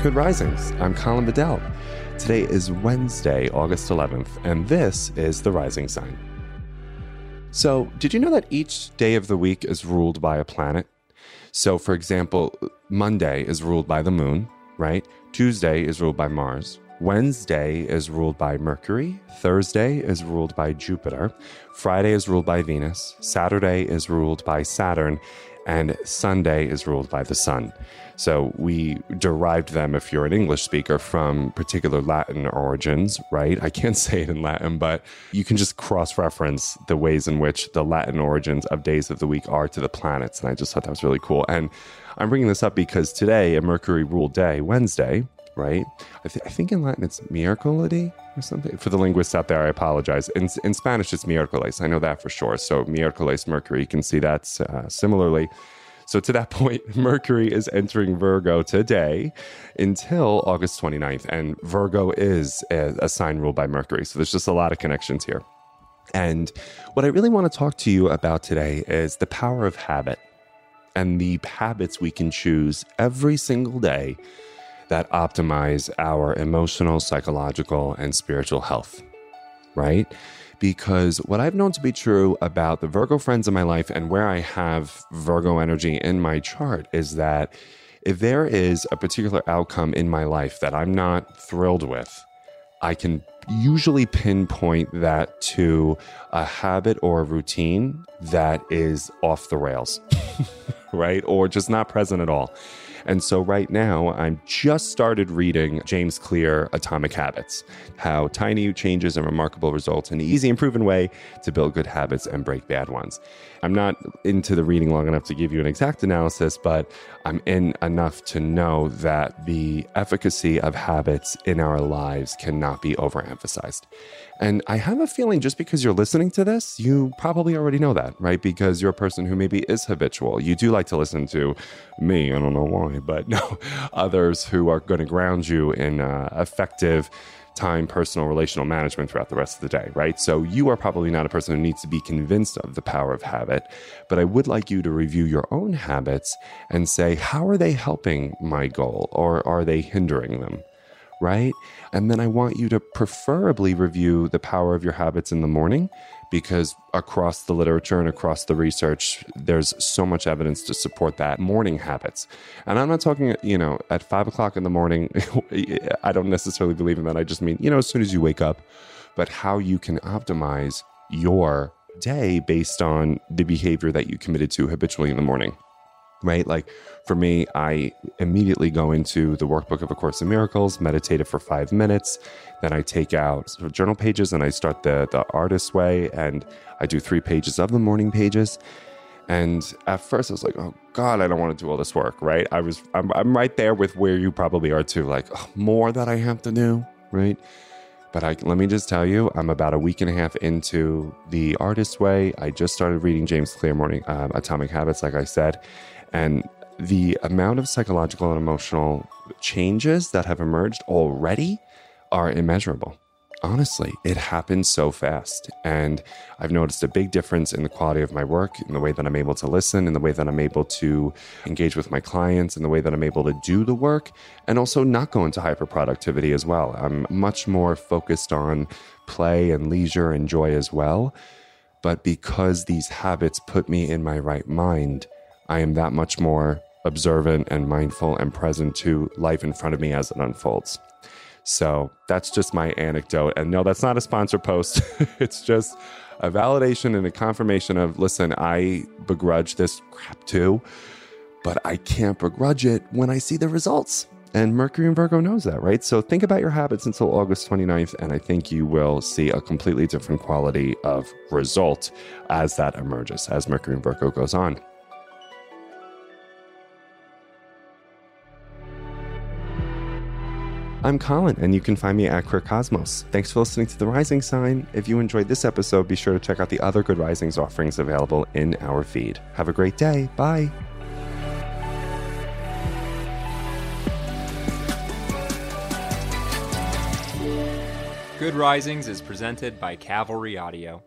Good Risings. I'm Colin Bedell. Today is Wednesday, August 11th, and this is the Rising Sign. So, did you know that each day of the week is ruled by a planet? So, for example, Monday is ruled by the moon, right? Tuesday is ruled by Mars. Wednesday is ruled by Mercury. Thursday is ruled by Jupiter. Friday is ruled by Venus. Saturday is ruled by Saturn. And Sunday is ruled by the Sun. So we derived them, if you're an English speaker, from particular Latin origins, right? I can't say it in Latin, but you can just cross reference the ways in which the Latin origins of days of the week are to the planets. And I just thought that was really cool. And I'm bringing this up because today, a Mercury ruled day, Wednesday, right? I, th- I, think in Latin it's miércoles or something. For the linguists out there, I apologize. In, in Spanish, it's miércoles. I know that for sure. So miércoles, Mercury, you can see that uh, similarly. So to that point, Mercury is entering Virgo today until August 29th. And Virgo is a, a sign ruled by Mercury. So there's just a lot of connections here. And what I really want to talk to you about today is the power of habit and the habits we can choose every single day that optimize our emotional, psychological, and spiritual health, right? Because what I've known to be true about the Virgo friends in my life and where I have Virgo energy in my chart is that if there is a particular outcome in my life that I'm not thrilled with, I can usually pinpoint that to a habit or a routine that is off the rails, right? Or just not present at all. And so right now, I'm just started reading James Clear Atomic Habits How Tiny Changes and Remarkable Results in an Easy and Proven Way to Build Good Habits and Break Bad Ones. I'm not into the reading long enough to give you an exact analysis, but I'm in enough to know that the efficacy of habits in our lives cannot be overemphasized. And I have a feeling just because you're listening to this, you probably already know that, right? Because you're a person who maybe is habitual. You do like to listen to me, I don't know why, but no, others who are going to ground you in uh, effective time, personal, relational management throughout the rest of the day, right? So you are probably not a person who needs to be convinced of the power of habit, but I would like you to review your own habits and say, how are they helping my goal or are they hindering them? right? And then I want you to preferably review the power of your habits in the morning because across the literature and across the research, there's so much evidence to support that morning habits. And I'm not talking, you know, at five o'clock in the morning. I don't necessarily believe in that. I just mean, you know, as soon as you wake up, but how you can optimize your day based on the behavior that you committed to habitually in the morning right? Like for me, I immediately go into the workbook of A Course in Miracles, meditate it for five minutes. Then I take out sort of journal pages and I start the, the artist way and I do three pages of the morning pages. And at first I was like, oh God, I don't want to do all this work, right? I was, I'm, I'm right there with where you probably are too, like oh, more that I have to do, right? But I, let me just tell you, I'm about a week and a half into the artist way. I just started reading James Clear Morning uh, Atomic Habits, like I said, and the amount of psychological and emotional changes that have emerged already are immeasurable. Honestly, it happens so fast. And I've noticed a big difference in the quality of my work, in the way that I'm able to listen, in the way that I'm able to engage with my clients, in the way that I'm able to do the work, and also not go into hyper productivity as well. I'm much more focused on play and leisure and joy as well. But because these habits put me in my right mind, I am that much more observant and mindful and present to life in front of me as it unfolds. So that's just my anecdote. And no, that's not a sponsor post. it's just a validation and a confirmation of listen, I begrudge this crap too, but I can't begrudge it when I see the results. And Mercury and Virgo knows that, right? So think about your habits until August 29th, and I think you will see a completely different quality of result as that emerges, as Mercury and Virgo goes on. I'm Colin, and you can find me at Queer Cosmos. Thanks for listening to The Rising Sign. If you enjoyed this episode, be sure to check out the other Good Risings offerings available in our feed. Have a great day. Bye. Good Risings is presented by Cavalry Audio.